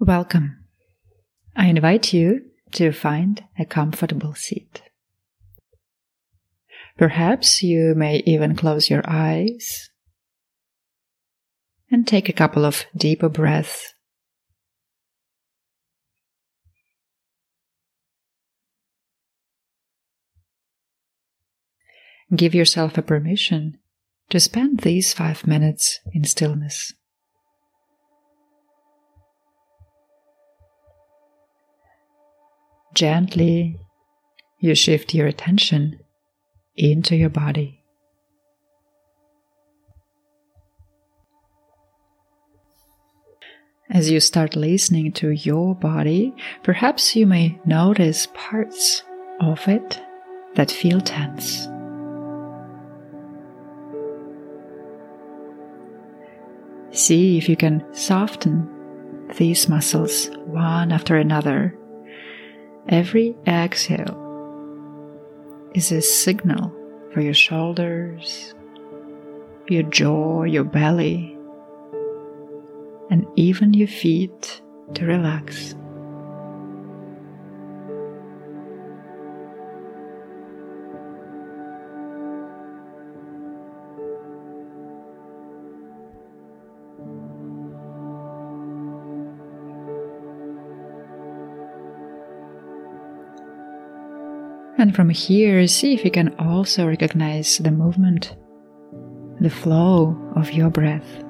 Welcome. I invite you to find a comfortable seat. Perhaps you may even close your eyes and take a couple of deeper breaths. Give yourself a permission to spend these five minutes in stillness. Gently, you shift your attention into your body. As you start listening to your body, perhaps you may notice parts of it that feel tense. See if you can soften these muscles one after another Every exhale is a signal for your shoulders, your jaw, your belly, and even your feet to relax. And from here, see if you can also recognize the movement, the flow of your breath.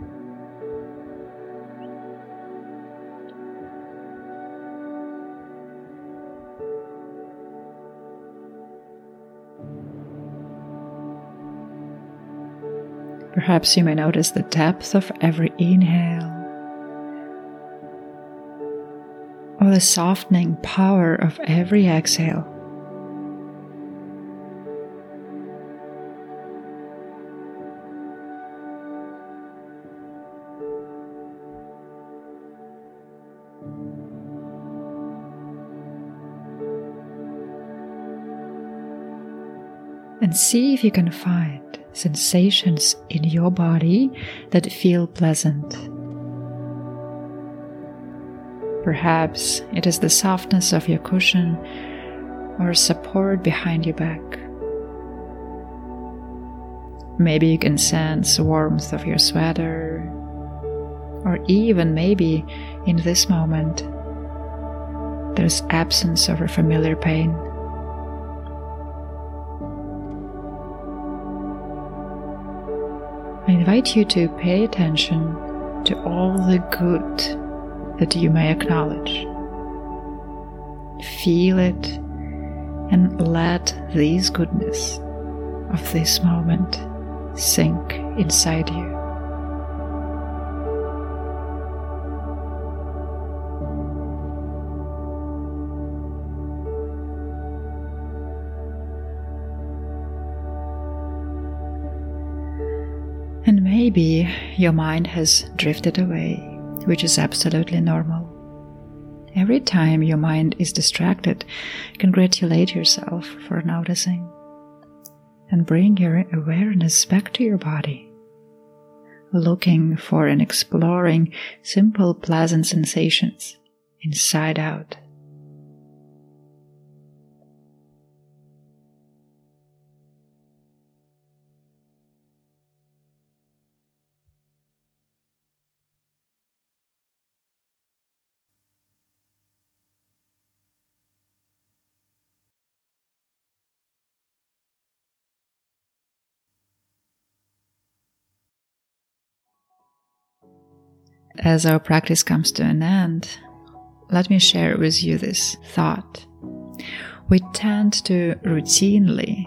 Perhaps you may notice the depth of every inhale or the softening power of every exhale. And see if you can find sensations in your body that feel pleasant. Perhaps it is the softness of your cushion or support behind your back. Maybe you can sense warmth of your sweater, or even maybe in this moment there's absence of a familiar pain. I invite you to pay attention to all the good that you may acknowledge. Feel it and let this goodness of this moment sink inside you. Maybe your mind has drifted away, which is absolutely normal. Every time your mind is distracted, congratulate yourself for noticing and bring your awareness back to your body, looking for and exploring simple, pleasant sensations inside out. As our practice comes to an end, let me share with you this thought. We tend to routinely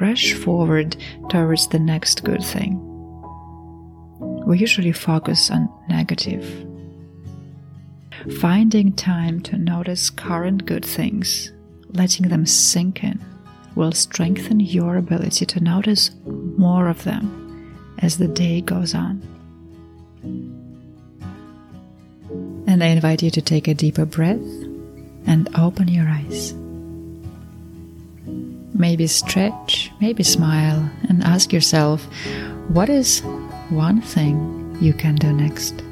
rush forward towards the next good thing. We usually focus on negative. Finding time to notice current good things, letting them sink in, will strengthen your ability to notice more of them as the day goes on. And I invite you to take a deeper breath and open your eyes. Maybe stretch, maybe smile, and ask yourself what is one thing you can do next?